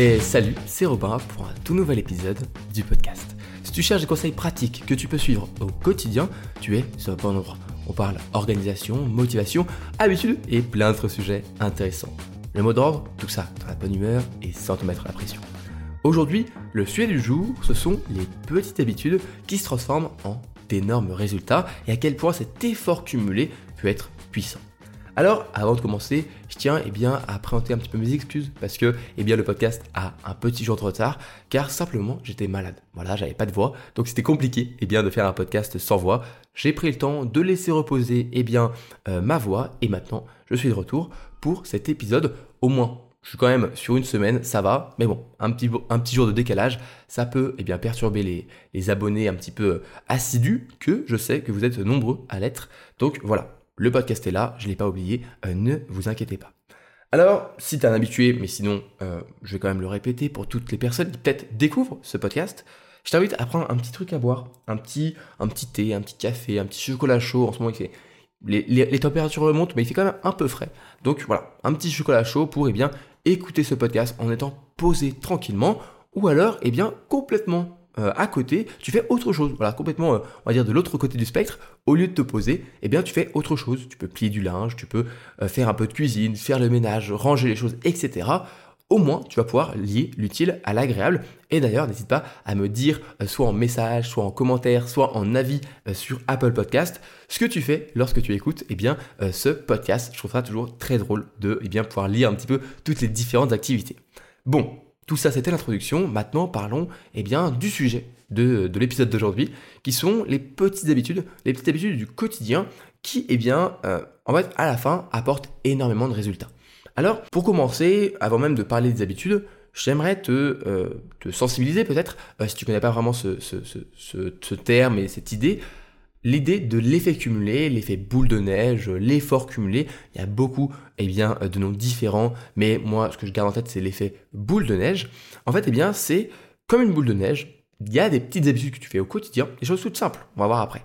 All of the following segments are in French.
Et salut, c'est Robin pour un tout nouvel épisode du podcast. Si tu cherches des conseils pratiques que tu peux suivre au quotidien, tu es sur le bon endroit. On parle organisation, motivation, habitude et plein d'autres sujets intéressants. Le mot d'ordre, tout ça dans la bonne humeur et sans te mettre la pression. Aujourd'hui, le sujet du jour, ce sont les petites habitudes qui se transforment en d'énormes résultats et à quel point cet effort cumulé peut être puissant. Alors, avant de commencer, je tiens eh bien, à présenter un petit peu mes excuses parce que eh bien, le podcast a un petit jour de retard car simplement j'étais malade. Voilà, j'avais pas de voix, donc c'était compliqué eh bien, de faire un podcast sans voix. J'ai pris le temps de laisser reposer eh bien, euh, ma voix et maintenant je suis de retour pour cet épisode au moins je suis quand même sur une semaine, ça va, mais bon, un petit, un petit jour de décalage, ça peut eh bien, perturber les, les abonnés un petit peu assidus, que je sais que vous êtes nombreux à l'être. Donc voilà, le podcast est là, je ne l'ai pas oublié, euh, ne vous inquiétez pas. Alors, si tu es un habitué, mais sinon, euh, je vais quand même le répéter pour toutes les personnes qui peut-être découvrent ce podcast, je t'invite à prendre un petit truc à boire, un petit, un petit thé, un petit café, un petit chocolat chaud. En ce moment, les, les, températures remontent, mais il fait quand même un peu frais. Donc voilà, un petit chocolat chaud pour eh bien, écouter ce podcast en étant posé tranquillement, ou alors eh bien, complètement euh, à côté, tu fais autre chose. Voilà, complètement, euh, on va dire de l'autre côté du spectre. Au lieu de te poser, eh bien, tu fais autre chose. Tu peux plier du linge, tu peux euh, faire un peu de cuisine, faire le ménage, ranger les choses, etc. Au moins, tu vas pouvoir lier l'utile à l'agréable. Et d'ailleurs, n'hésite pas à me dire, soit en message, soit en commentaire, soit en avis sur Apple Podcast, ce que tu fais lorsque tu écoutes eh bien, ce podcast. Je trouve ça toujours très drôle de eh bien, pouvoir lire un petit peu toutes les différentes activités. Bon, tout ça, c'était l'introduction. Maintenant, parlons eh bien, du sujet de, l'épisode d'aujourd'hui, qui sont les petites habitudes, les petites habitudes du quotidien qui, eh bien, euh, en fait, à la fin, apportent énormément de résultats. Alors, pour commencer, avant même de parler des habitudes, j'aimerais te, euh, sensibiliser peut-être, euh, si tu ne connais pas vraiment ce, ce, terme et cette idée, l'idée de l'effet cumulé, l'effet boule de neige, l'effort cumulé, il y a beaucoup eh bien, de noms différents, mais moi ce que je garde en tête c'est l'effet boule de neige. En fait, eh bien, c'est comme une boule de neige, il y a des petites habitudes que tu fais au quotidien, des choses toutes simples, on va voir après,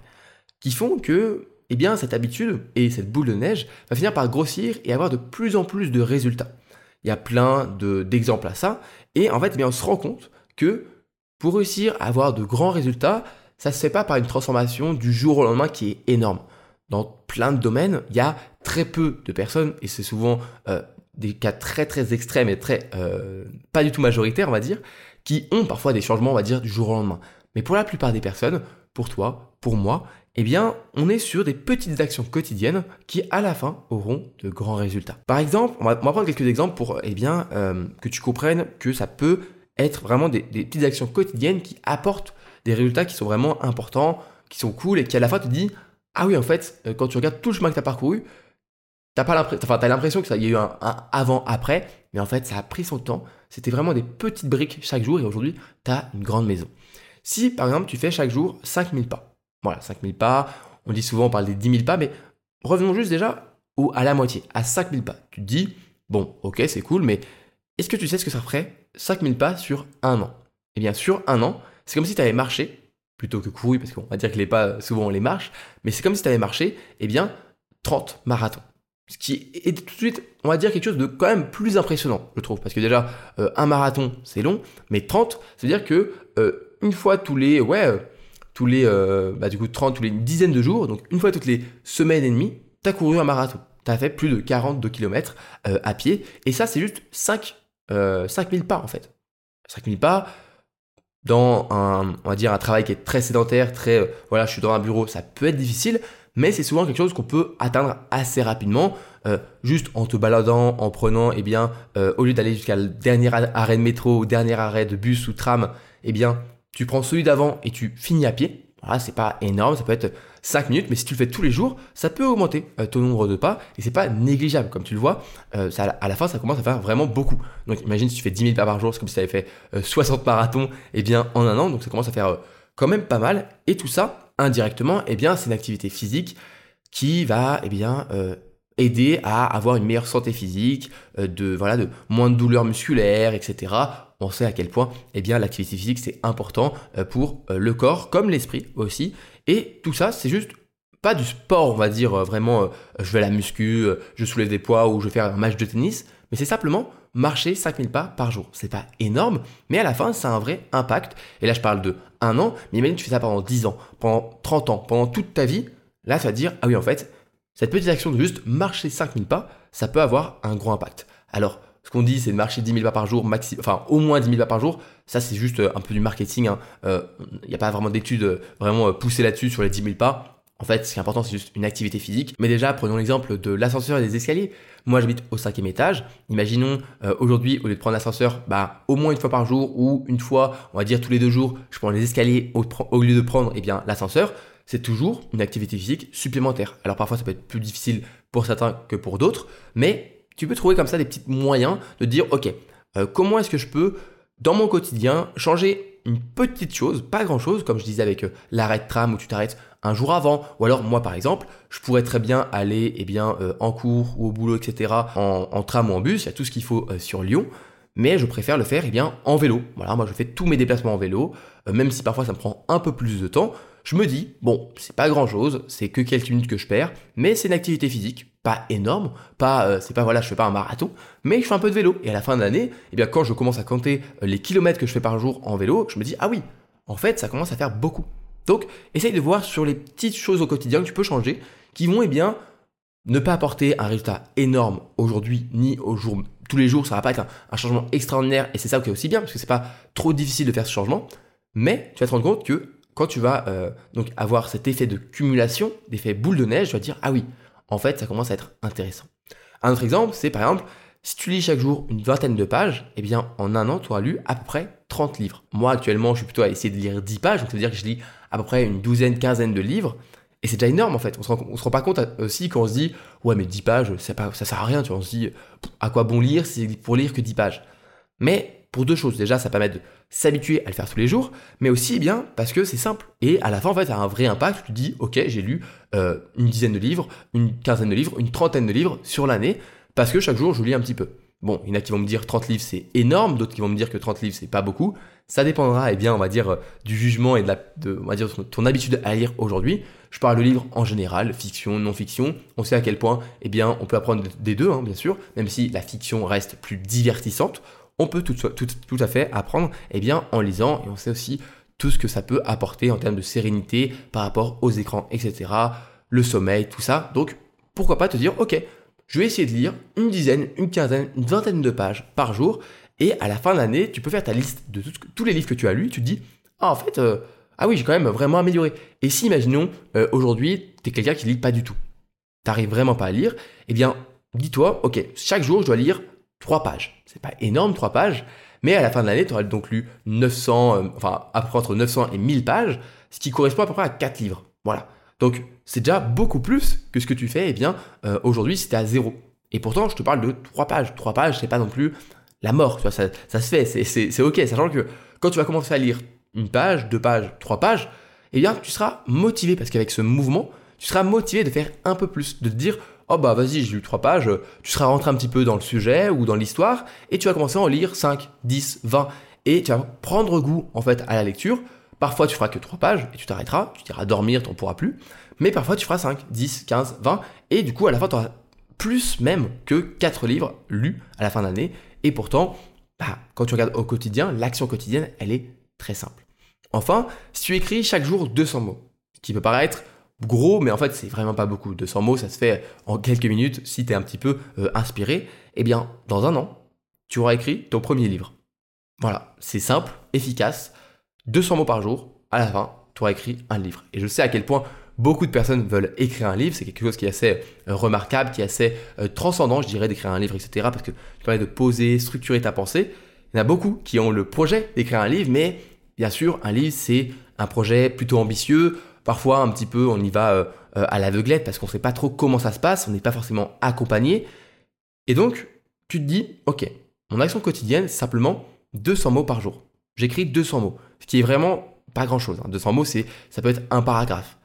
qui font que eh bien, cette habitude et cette boule de neige va finir par grossir et avoir de plus en plus de résultats. Il y a plein d'exemples à ça, et en fait, eh bien, on se rend compte que pour réussir à avoir de grands résultats, ça se fait pas par une transformation du jour au lendemain qui est énorme. Dans plein de domaines, il y a très peu de personnes, et c'est souvent euh, des cas très très extrêmes et très euh, pas du tout majoritaires, on va dire, qui ont parfois des changements, on va dire, du jour au lendemain. Mais pour la plupart des personnes, pour toi, pour moi, eh bien, on est sur des petites actions quotidiennes qui, à la fin, auront de grands résultats. Par exemple, on va, prendre quelques exemples pour, eh bien, euh, que tu comprennes que ça peut être vraiment des petites actions quotidiennes qui apportent des résultats qui sont vraiment importants, qui sont cool et qui à la fin te dit ah oui en fait euh, quand tu regardes tout le chemin que tu as parcouru, t'as pas l'impression, enfin que ça y a eu un, avant après, mais en fait ça a pris son temps. C'était vraiment des petites briques chaque jour et aujourd'hui tu as une grande maison. Si par exemple tu fais chaque jour 5000 pas, voilà 5000 pas, on dit souvent on parle des 10 000 pas, mais revenons juste déjà ou à la moitié, à 5000 pas. Tu te dis bon ok c'est cool, mais est-ce que tu sais ce que ça ferait 5000 pas sur un an? Eh bien sur un an, c'est comme si tu avais marché, plutôt que couru, parce qu'on va dire que les pas, souvent on les marche, mais c'est comme si tu avais marché, eh bien, 30 marathons. Ce qui est tout de suite, on va dire quelque chose de quand même plus impressionnant, je trouve. Parce que déjà, euh, un marathon, c'est long, mais 30, ça veut dire que euh, une fois tous les, ouais, euh, tous les, bah, du coup, 30, tous les dizaines de jours, donc une fois toutes les semaines et demie, tu as couru un marathon. Tu as fait plus de 42 km à pied, et ça, c'est juste 5, 5000 pas, en fait. 5000 pas, dans un, on va dire, un travail qui est très sédentaire, très, euh, voilà, je suis dans un bureau, ça peut être difficile, mais c'est souvent quelque chose qu'on peut atteindre assez rapidement, euh, juste en te baladant, en prenant, eh bien, euh, au lieu d'aller jusqu'à le dernier arrêt de métro dernier arrêt de bus ou tram, eh bien, tu prends celui d'avant et tu finis à pied. Voilà, c'est pas énorme, ça peut être 5 minutes, mais si tu le fais tous les jours, ça peut augmenter euh, ton nombre de pas et c'est pas négligeable. Comme tu le vois, euh, à la fin, ça commence à faire vraiment beaucoup. Donc imagine si tu fais 10 000 pas par jour, c'est comme si tu avais fait 60 euh, marathons eh bien, en un an, donc ça commence à faire quand même pas mal. Et tout ça, indirectement, eh bien, c'est une activité physique qui va eh bien, aider à avoir une meilleure santé physique, de, voilà, de moins de douleurs musculaires, etc on sait à quel point eh bien, l'activité physique c'est important pour le corps comme l'esprit aussi. Et tout ça, c'est juste pas du sport, on va dire euh, vraiment, euh, je vais à la muscu, euh, je soulève des poids ou je vais faire un match de tennis, mais c'est simplement marcher 5000 pas par jour. C'est pas énorme, mais à la fin, ça a un vrai impact. Et là, je parle de un an, mais imagine tu fais ça pendant 10 ans, pendant 30 ans, pendant toute ta vie. Là, tu vas dire, ah oui, en fait, cette petite action de juste marcher 5000 pas, ça peut avoir un gros impact. Alors, ce qu'on dit, c'est de marcher 10 000 pas par jour, maxi enfin au moins 10 000 pas par jour. Ça, c'est juste euh, un peu du marketing. Il hein. n'y euh, a pas vraiment d'études euh, vraiment poussées là-dessus sur les 10 000 pas. En fait, ce qui est important, c'est juste une activité physique. Mais déjà, prenons l'exemple de l'ascenseur et des escaliers. Moi, j'habite au cinquième étage. Imaginons aujourd'hui, au lieu de prendre l'ascenseur, bah, au moins une fois par jour ou une fois, on va dire tous les deux jours, je prends les escaliers au, lieu de prendre eh l'ascenseur. C'est toujours une activité physique supplémentaire. Alors parfois, ça peut être plus difficile pour certains que pour d'autres, mais tu peux trouver comme ça des petits moyens de dire, ok, euh, comment est-ce que je peux, dans mon quotidien, changer une petite chose, pas grand-chose, comme je disais avec euh, l'arrêt de tram où tu t'arrêtes un jour avant, ou alors moi par exemple, je pourrais très bien aller eh bien, euh, en cours ou au boulot, etc., en, tram ou en bus, il y a tout ce qu'il faut sur Lyon, mais je préfère le faire eh bien, en vélo. Voilà, moi je fais tous mes déplacements en vélo, même si parfois ça me prend un peu plus de temps, je me dis, bon, c'est pas grand chose, c'est que quelques minutes que je perds, mais c'est une activité physique, pas énorme, pas, euh, c'est pas voilà, je fais pas un marathon, mais je fais un peu de vélo. Et à la fin de l'année, eh bien, quand je commence à compter euh, les kilomètres que je fais par jour en vélo, je me dis, ah oui, en fait, ça commence à faire beaucoup. Donc, essaye de voir sur les petites choses au quotidien que tu peux changer, qui vont, eh bien, ne pas apporter un résultat énorme aujourd'hui, ni au jour, tous les jours, ça va pas être un, un changement extraordinaire, et c'est ça qui est aussi bien, parce que c'est pas trop difficile de faire ce changement, mais tu vas te rendre compte que quand tu vas euh, donc avoir cet effet de cumulation, d'effet boule de neige, tu vas dire ah oui, en fait ça commence à être intéressant. Un autre exemple, c'est par exemple si tu lis chaque jour une vingtaine de pages, eh bien en un an tu auras lu à peu près 30 livres. Moi actuellement je suis plutôt à essayer de lire 10 pages, donc ça veut dire que je lis à peu près une douzaine, quinzaine de livres. Et c'est déjà énorme en fait. On se, rend, se rend pas compte aussi quand on se dit ouais mais 10 pages ça, ça sert à rien. Tu on se dit à quoi bon lire si c'est pour lire que 10 pages? Mais pour deux choses. Déjà, ça permet de s'habituer à le faire tous les jours, mais aussi eh bien parce que c'est simple. Et à la fin, en fait, ça un vrai impact. Tu te dis, ok, j'ai lu euh, une dizaine de livres, une quinzaine de livres, une trentaine de livres sur l'année, parce que chaque jour, je lis un petit peu. Bon, il y en a qui vont me dire 30 livres, c'est énorme, d'autres qui vont me dire que 30 livres, c'est pas beaucoup. Ça dépendra, eh bien, on va dire, euh, du jugement et de, la, on va ton habitude à lire aujourd'hui. Je parle de livres en général, fiction, non-fiction. On sait à quel point, eh bien, on peut apprendre des deux, hein, bien sûr, même si la fiction reste plus divertissante on peut tout, à fait apprendre eh bien, en lisant et on sait aussi tout ce que ça peut apporter en termes de sérénité par rapport aux écrans, etc., le sommeil, tout ça. Donc, pourquoi pas te dire, ok, je vais essayer de lire une dizaine, une quinzaine, une vingtaine de pages par jour, et à la fin de l'année, tu peux faire ta liste de tous les livres que tu as lus, tu te dis, ah, en fait, euh, ah oui, j'ai quand même vraiment amélioré. Et si, imaginons, euh, aujourd'hui, tu es quelqu'un qui lit pas du tout, t'arrives vraiment pas à lire, eh bien, dis-toi, ok, chaque jour, je dois lire 3 pages. C'est pas énorme, 3 pages, mais à la fin de l'année, tu auras donc lu 900, euh, enfin, à peu près entre 900 et 1000 pages, ce qui correspond à peu près à 4 livres. Voilà. Donc, c'est déjà beaucoup plus que ce que tu fais, eh bien, euh, aujourd'hui, tu à zéro. Et pourtant, je te parle de 3 pages. 3 pages, c'est pas non plus la mort, tu vois, ça, ça se fait, c'est ok, sachant que quand tu vas commencer à lire une page, deux pages, trois pages, eh bien, tu seras motivé parce qu'avec ce mouvement, tu seras motivé de faire un peu plus, de te dire, oh bah vas-y, j'ai lu trois pages, tu seras rentré un petit peu dans le sujet ou dans l'histoire, et tu vas commencer à en lire 5, 10, 20, et tu vas prendre goût en fait à la lecture. Parfois tu feras que trois pages et tu t'arrêteras, tu iras dormir, tu n'en pourras plus, mais parfois tu feras 5, 10, 15, 20, et du coup à la fin tu auras plus même que 4 livres lus à la fin de l'année, et pourtant, bah, quand tu regardes au quotidien, l'action quotidienne, elle est très simple. Enfin, si tu écris chaque jour 200 mots, qui peut paraître gros, mais en fait, c'est vraiment pas beaucoup. 200 mots, ça se fait en quelques minutes si tu es un petit peu euh, inspiré. Eh bien, dans un an, tu auras écrit ton premier livre. Voilà, c'est simple, efficace. 200 mots par jour, à la fin, tu auras écrit un livre. Et je sais à quel point beaucoup de personnes veulent écrire un livre. C'est quelque chose qui est assez euh, remarquable, qui est assez euh, transcendant, je dirais, d'écrire un livre, etc. Parce que tu parlais de poser, structurer ta pensée. Il y en a beaucoup qui ont le projet d'écrire un livre, mais bien sûr, un livre, c'est un projet plutôt ambitieux Parfois, un petit peu, on y va euh, euh, à l'aveuglette parce qu'on ne sait pas trop comment ça se passe, on n'est pas forcément accompagné. Et donc, tu te dis, ok, mon action quotidienne, simplement 200 mots par jour. J'écris 200 mots, ce qui est vraiment pas grand-chose. 200 hein. mots, c'est, ça peut être un paragraphe.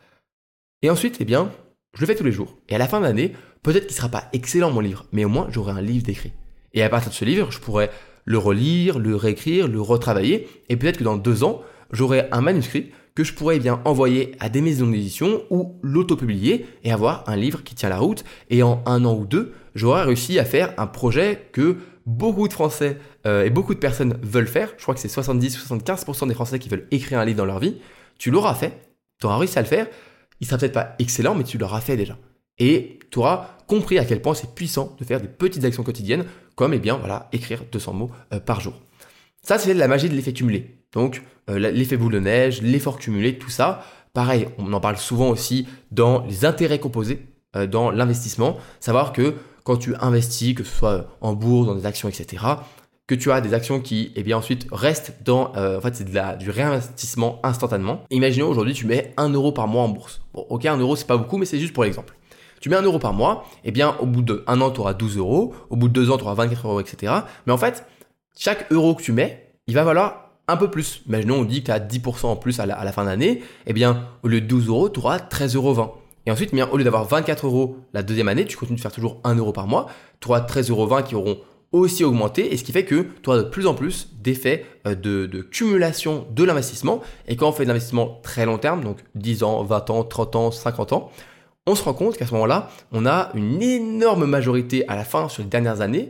Et ensuite, eh bien, je le fais tous les jours. Et à la fin de l'année, peut-être qu'il ne sera pas excellent mon livre, mais au moins j'aurai un livre d'écrit. Et à partir de ce livre, je pourrais le relire, le réécrire, le retravailler, et peut-être que dans deux ans, j'aurai un manuscrit que je pourrais eh bien envoyer à des maisons d'édition ou l'auto-publier et avoir un livre qui tient la route. Et en un an ou deux, j'aurais réussi à faire un projet que beaucoup de Français euh, et beaucoup de personnes veulent faire. Je crois que c'est 70-75% des Français qui veulent écrire un livre dans leur vie. Tu l'auras fait, tu auras réussi à le faire. Il sera peut-être pas excellent, mais tu l'auras fait déjà. Et tu auras compris à quel point c'est puissant de faire des petites actions quotidiennes, comme eh bien voilà écrire 200 mots euh, par jour. Ça, c'est la magie de l'effet cumulé. Donc euh, l'effet boule de neige, l'effort cumulé, tout ça. Pareil, on en parle souvent aussi dans les intérêts composés, dans l'investissement. Savoir que quand tu investis, que ce soit en bourse, dans des actions, etc., que tu as des actions qui, eh bien, ensuite restent dans, euh, en fait, c'est de du réinvestissement instantanément. Imaginons aujourd'hui, tu mets 1 euro par mois en bourse. Bon, ok, 1 euro, c'est pas beaucoup, mais c'est juste pour l'exemple. Tu mets 1 euro par mois, eh bien, au bout d'un an, tu auras 12 euros, au bout de 2 ans, tu auras 24 euros, etc. Mais en fait, chaque euro que tu mets, il va valoir un peu plus. Imaginons, on dit que tu as 10% en plus à la, fin d'année, eh bien, au lieu de 12 euros, tu auras 13,20 euros. Et ensuite, bien, au lieu d'avoir 24 euros la deuxième année, tu continues de faire toujours 1 euro par mois, tu auras 13,20 euros qui auront aussi augmenté, et ce qui fait que tu auras de plus en plus d'effets euh, de, cumulation de l'investissement. Et quand on fait de l'investissement très long terme, donc 10 ans, 20 ans, 30 ans, 50 ans, on se rend compte qu'à ce moment-là, on a une énorme majorité à la fin, sur les dernières années,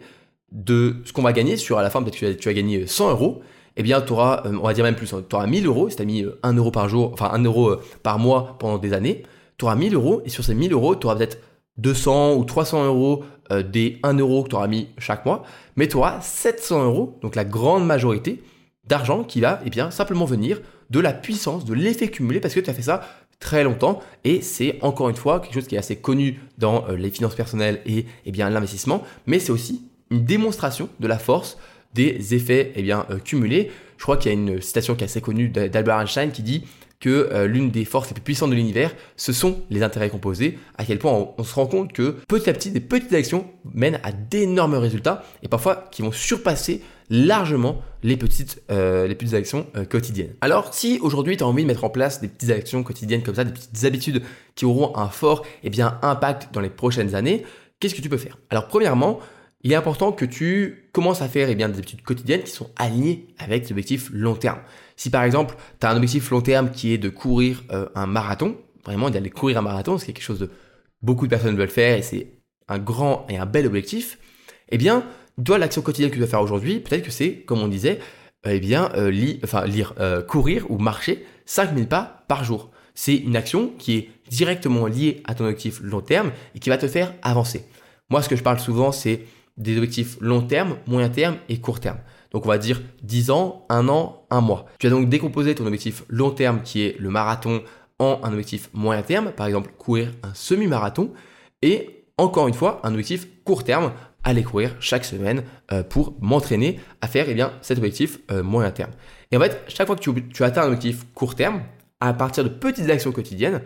de ce qu'on va gagner sur à la fin, peut-être que tu as gagné 100 euros, eh bien, tu auras, euh, on va dire même plus, tu auras 1000 euros, si tu as mis 1 euro par jour, enfin 1 euro euh, par mois pendant des années, tu auras 1000 euros et sur ces 1000 euros, tu auras peut-être 200 ou 300 euros euh, des 1 euro que tu auras mis chaque mois, mais tu auras 700 euros, donc la grande majorité d'argent qui va eh bien, simplement venir de la puissance, de l'effet cumulé, parce que tu as fait ça très longtemps et c'est encore une fois quelque chose qui est assez connu dans euh, les finances personnelles et eh bien l'investissement, mais c'est aussi une démonstration de la force des effets eh bien, euh, cumulés. Je crois qu'il y a une citation qui est assez connue d'Albert Einstein qui dit que euh, l'une des forces les plus puissantes de l'univers, ce sont les intérêts composés, à quel point on, se rend compte que petit à petit, des petites actions mènent à d'énormes résultats, et parfois qui vont surpasser largement les petites, euh, les petites actions quotidiennes. Alors, si aujourd'hui tu as envie de mettre en place des petites actions quotidiennes comme ça, des petites habitudes qui auront un fort eh bien, impact dans les prochaines années, qu'est-ce que tu peux faire? Alors, premièrement, il est important que tu commences à faire eh bien, des habitudes quotidiennes qui sont alignées avec des objectifs long terme. Si par exemple, tu as un objectif long terme qui est de courir euh, un marathon, vraiment d'aller courir un marathon, c'est quelque chose de beaucoup de personnes veulent faire et c'est un grand et un bel objectif, eh bien, toi, l'action quotidienne que tu dois faire aujourd'hui, peut-être que c'est, comme on disait, euh, eh bien, euh, enfin, lire, courir ou marcher 5000 pas par jour. C'est une action qui est directement liée à ton objectif long terme et qui va te faire avancer. Moi, ce que je parle souvent, c'est des objectifs long terme, moyen terme et court terme. Donc on va dire 10 ans, 1 an, 1 mois. Tu vas donc décomposer ton objectif long terme qui est le marathon en un objectif moyen terme, par exemple courir un semi-marathon, et encore une fois un objectif court terme, aller courir chaque semaine euh, pour m'entraîner à faire eh bien, cet objectif euh, moyen terme. Et en fait, chaque fois que tu atteins un objectif court terme, à partir de petites actions quotidiennes,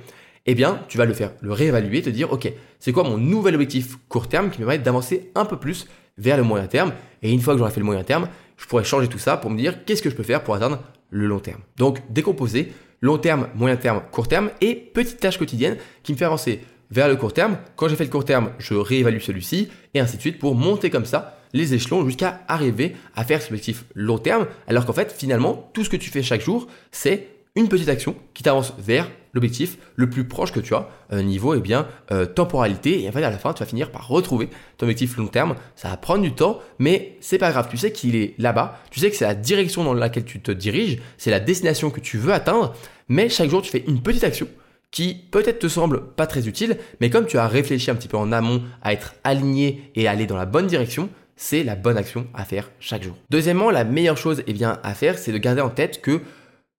eh bien, tu vas le faire, le réévaluer, te dire, OK, c'est quoi mon nouvel objectif court terme qui me permet d'avancer un peu plus vers le moyen terme? Et une fois que j'aurai fait le moyen terme, je pourrais changer tout ça pour me dire qu'est-ce que je peux faire pour atteindre le long terme? Donc, décomposer long terme, moyen terme, court terme et petites tâches quotidiennes qui me font avancer vers le court terme. Quand j'ai fait le court terme, je réévalue celui-ci et ainsi de suite pour monter comme ça les échelons jusqu'à arriver à faire ce objectif long terme. Alors qu'en fait, finalement, tout ce que tu fais chaque jour, c'est une petite action qui t'avance vers l'objectif le plus proche que tu as euh, niveau eh bien euh, temporalité. Et en fait à la fin tu vas finir par retrouver ton objectif long terme. Ça va prendre du temps mais c'est pas grave. Tu sais qu'il est là-bas. Tu sais que c'est la direction dans laquelle tu te diriges. C'est la destination que tu veux atteindre. Mais chaque jour tu fais une petite action qui peut-être te semble pas très utile. Mais comme tu as réfléchi un petit peu en amont à être aligné et aller dans la bonne direction c'est la bonne action à faire chaque jour. Deuxièmement, la meilleure chose eh bien, à faire, c'est de garder en tête que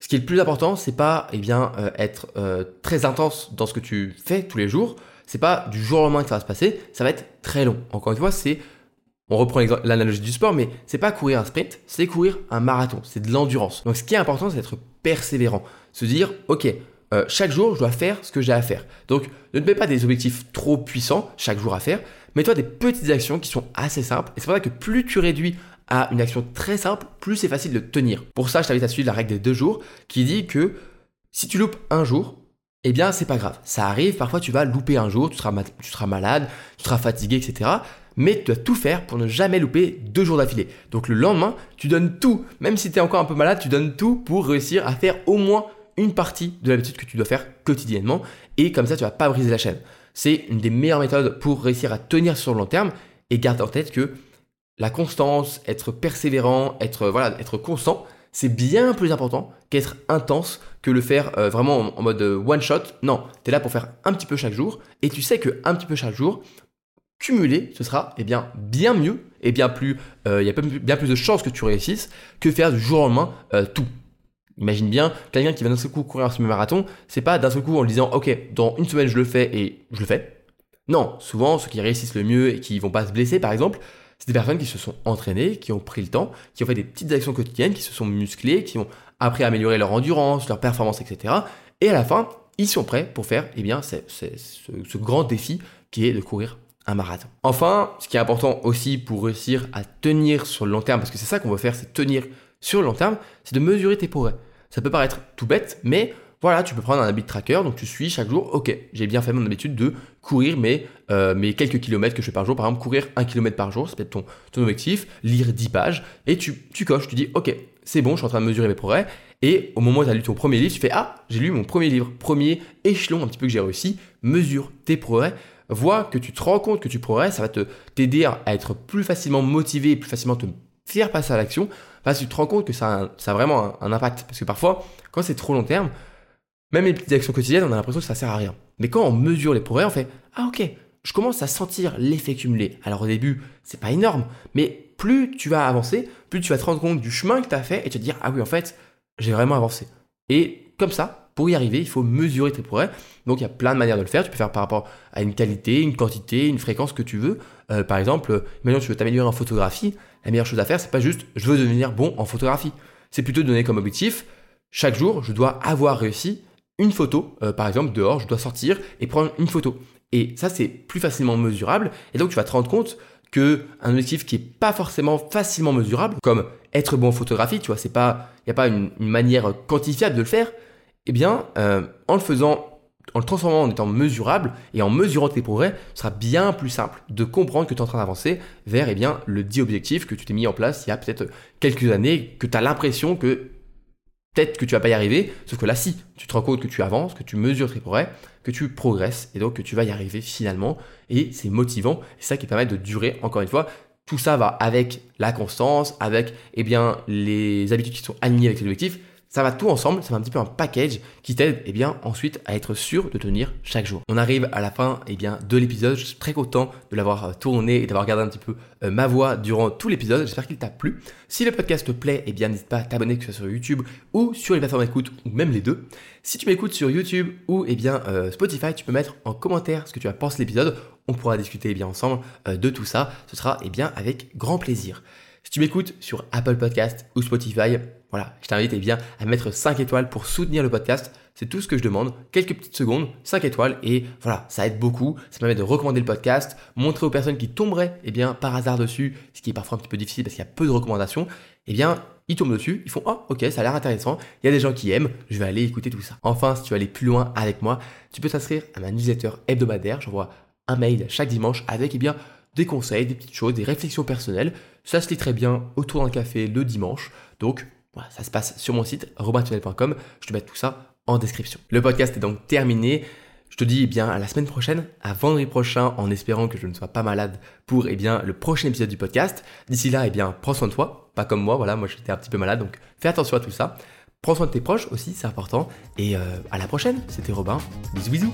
ce qui est le plus important, c'est pas eh bien euh, être euh, très intense dans ce que tu fais tous les jours. C'est pas du jour au lendemain que ça va se passer. Ça va être très long. Encore une fois, c'est on reprend l'analogie du sport, mais c'est pas courir un sprint, c'est courir un marathon. C'est de l'endurance. Donc, ce qui est important, c'est d'être persévérant. Se dire, ok, euh, chaque jour, je dois faire ce que j'ai à faire. Donc, ne te mets pas des objectifs trop puissants chaque jour à faire. Mets-toi des petites actions qui sont assez simples. Et c'est pour ça que plus tu réduis une action très simple, plus c'est facile de tenir. Pour ça, je t'invite à suivre la règle des deux jours qui dit que si tu loupes un jour, eh bien, c'est pas grave. Ça arrive, parfois tu vas louper un jour, tu seras, tu seras malade, tu seras fatigué, etc. Mais tu dois tout faire pour ne jamais louper deux jours d'affilée. Donc le lendemain, tu donnes tout. Même si tu es encore un peu malade, tu donnes tout pour réussir à faire au moins une partie de l'habitude que tu dois faire quotidiennement et comme ça tu vas pas briser la chaîne. C'est une des meilleures méthodes pour réussir à tenir sur le long terme et garde en tête que la constance, être persévérant, être voilà, être constant, c'est bien plus important qu'être intense, que le faire euh, vraiment en, mode euh, one shot. Non, tu es là pour faire un petit peu chaque jour et tu sais que un petit peu chaque jour, cumulé, ce sera eh bien, bien mieux et bien plus, euh, il y a bien plus de chances que tu réussisses que faire du jour au lendemain tout. Imagine bien quelqu'un qui va d'un seul coup courir un semi-marathon, c'est pas d'un seul coup en disant ok, dans une semaine je le fais et je le fais. Non, souvent ceux qui réussissent le mieux et qui vont pas se blesser par exemple, c'est des personnes qui se sont entraînées, qui ont pris le temps, qui ont fait des petites actions quotidiennes, qui se sont musclées, qui ont appris à améliorer leur endurance, leur performance, etc. Et à la fin, ils sont prêts pour faire eh bien, ce, ce grand défi qui est de courir un marathon. Enfin, ce qui est important aussi pour réussir à tenir sur le long terme, parce que c'est ça qu'on veut faire, c'est tenir sur le long terme, c'est de mesurer tes progrès. Ça peut paraître tout bête, mais voilà, tu peux prendre un habit tracker, donc tu suis chaque jour, ok, j'ai bien fait mon habitude de courir mes, euh, mes quelques kilomètres que je fais par jour, par exemple courir un kilomètre par jour, c'est peut-être ton, ton objectif, lire 10 pages, et tu, tu coches, tu dis, ok, c'est bon, je suis en train de mesurer mes progrès, et au moment où tu as lu ton premier livre, tu fais, ah, j'ai lu mon premier livre, premier échelon un petit peu que j'ai réussi, mesure tes progrès, vois que tu te rends compte que tu progresses, ça va te t'aider à être plus facilement motivé, plus facilement te faire passer à l'action, parce que tu te rends compte que ça a, ça a vraiment un impact, parce que parfois, quand c'est trop long terme, même les petites actions quotidiennes, on a l'impression que ça sert à rien. Mais quand on mesure les progrès, on fait Ah ok, je commence à sentir l'effet cumulé. Alors au début, c'est pas énorme, mais plus tu vas avancer, plus tu vas te rendre compte du chemin que tu as fait et te dire Ah oui, en fait, j'ai vraiment avancé. Et comme ça, pour y arriver, il faut mesurer tes progrès. Donc il y a plein de manières de le faire. Tu peux faire par rapport à une qualité, une quantité, une fréquence que tu veux. Euh, par exemple, maintenant tu veux t'améliorer en photographie. La meilleure chose à faire, c'est pas juste je veux devenir bon en photographie. C'est plutôt donner comme objectif chaque jour, je dois avoir réussi une photo, euh, par exemple, dehors, je dois sortir et prendre une photo. Et ça, c'est plus facilement mesurable. Et donc, tu vas te rendre compte que un objectif qui est pas forcément facilement mesurable, comme être bon en photographie, tu vois, c'est pas, il n'y a pas une, manière quantifiable de le faire. Eh bien, euh, en le faisant, en le transformant en étant mesurable et en mesurant tes progrès, ce sera bien plus simple de comprendre que tu es en train d'avancer vers eh bien, le dit objectif que tu t'es mis en place il y a peut-être quelques années, que tu as l'impression que peut-être que tu vas pas y arriver, sauf que là, si, tu te rends compte que tu avances, que tu mesures tes progrès, que tu progresses, et donc que tu vas y arriver finalement, et c'est motivant, c'est ça qui permet de durer, encore une fois, tout ça va avec la constance, avec eh bien, les habitudes qui sont alignées avec les objectifs, ça va tout ensemble, c'est un petit peu un package qui t'aide eh bien ensuite à être sûr de tenir chaque jour. On arrive à la fin eh bien de l'épisode, je suis très content de l'avoir euh, tourné et d'avoir regardé un petit peu euh, ma voix durant tout l'épisode. J'espère qu'il t'a plu. Si le podcast te plaît, eh bien n'hésite pas à t'abonner que ce soit sur YouTube ou sur les plateformes d'écoute ou même les deux. Si tu m'écoutes sur YouTube ou bien euh, Spotify, tu peux mettre en commentaire ce que tu as pensé de l'épisode. On pourra discuter bien ensemble de tout ça. Ce sera bien avec grand plaisir. Si tu m'écoutes sur Apple Podcast ou Spotify, voilà, je t'invite eh bien à mettre 5 étoiles pour soutenir le podcast. C'est tout ce que je demande. Quelques petites secondes, 5 étoiles et voilà, ça aide beaucoup. Ça permet de recommander le podcast, montrer aux personnes qui tomberaient eh bien par hasard dessus, ce qui est parfois un petit peu difficile parce qu'il y a peu de recommandations. Eh bien, ils tombent dessus, ils font oh ok ça a l'air intéressant, il y a des gens qui aiment, je vais aller écouter tout ça. Enfin, si tu veux aller plus loin avec moi, tu peux t'inscrire à ma newsletter hebdomadaire. J'envoie un mail chaque dimanche avec eh bien des conseils, des petites choses, des réflexions personnelles. Ça se lit très bien autour d'un café le dimanche. Donc, voilà, ça se passe sur mon site robintunnel.com. Je te mets tout ça en description. Le podcast est donc terminé. Je te dis eh bien à la semaine prochaine, à vendredi prochain, en espérant que je ne sois pas malade pour eh bien le prochain épisode du podcast. D'ici là, eh bien prends soin de toi, pas comme moi. Voilà, moi j'étais un petit peu malade, donc fais attention à tout ça. Prends soin de tes proches aussi, c'est important. Et euh, à la prochaine. C'était Robin. Bisous bisous.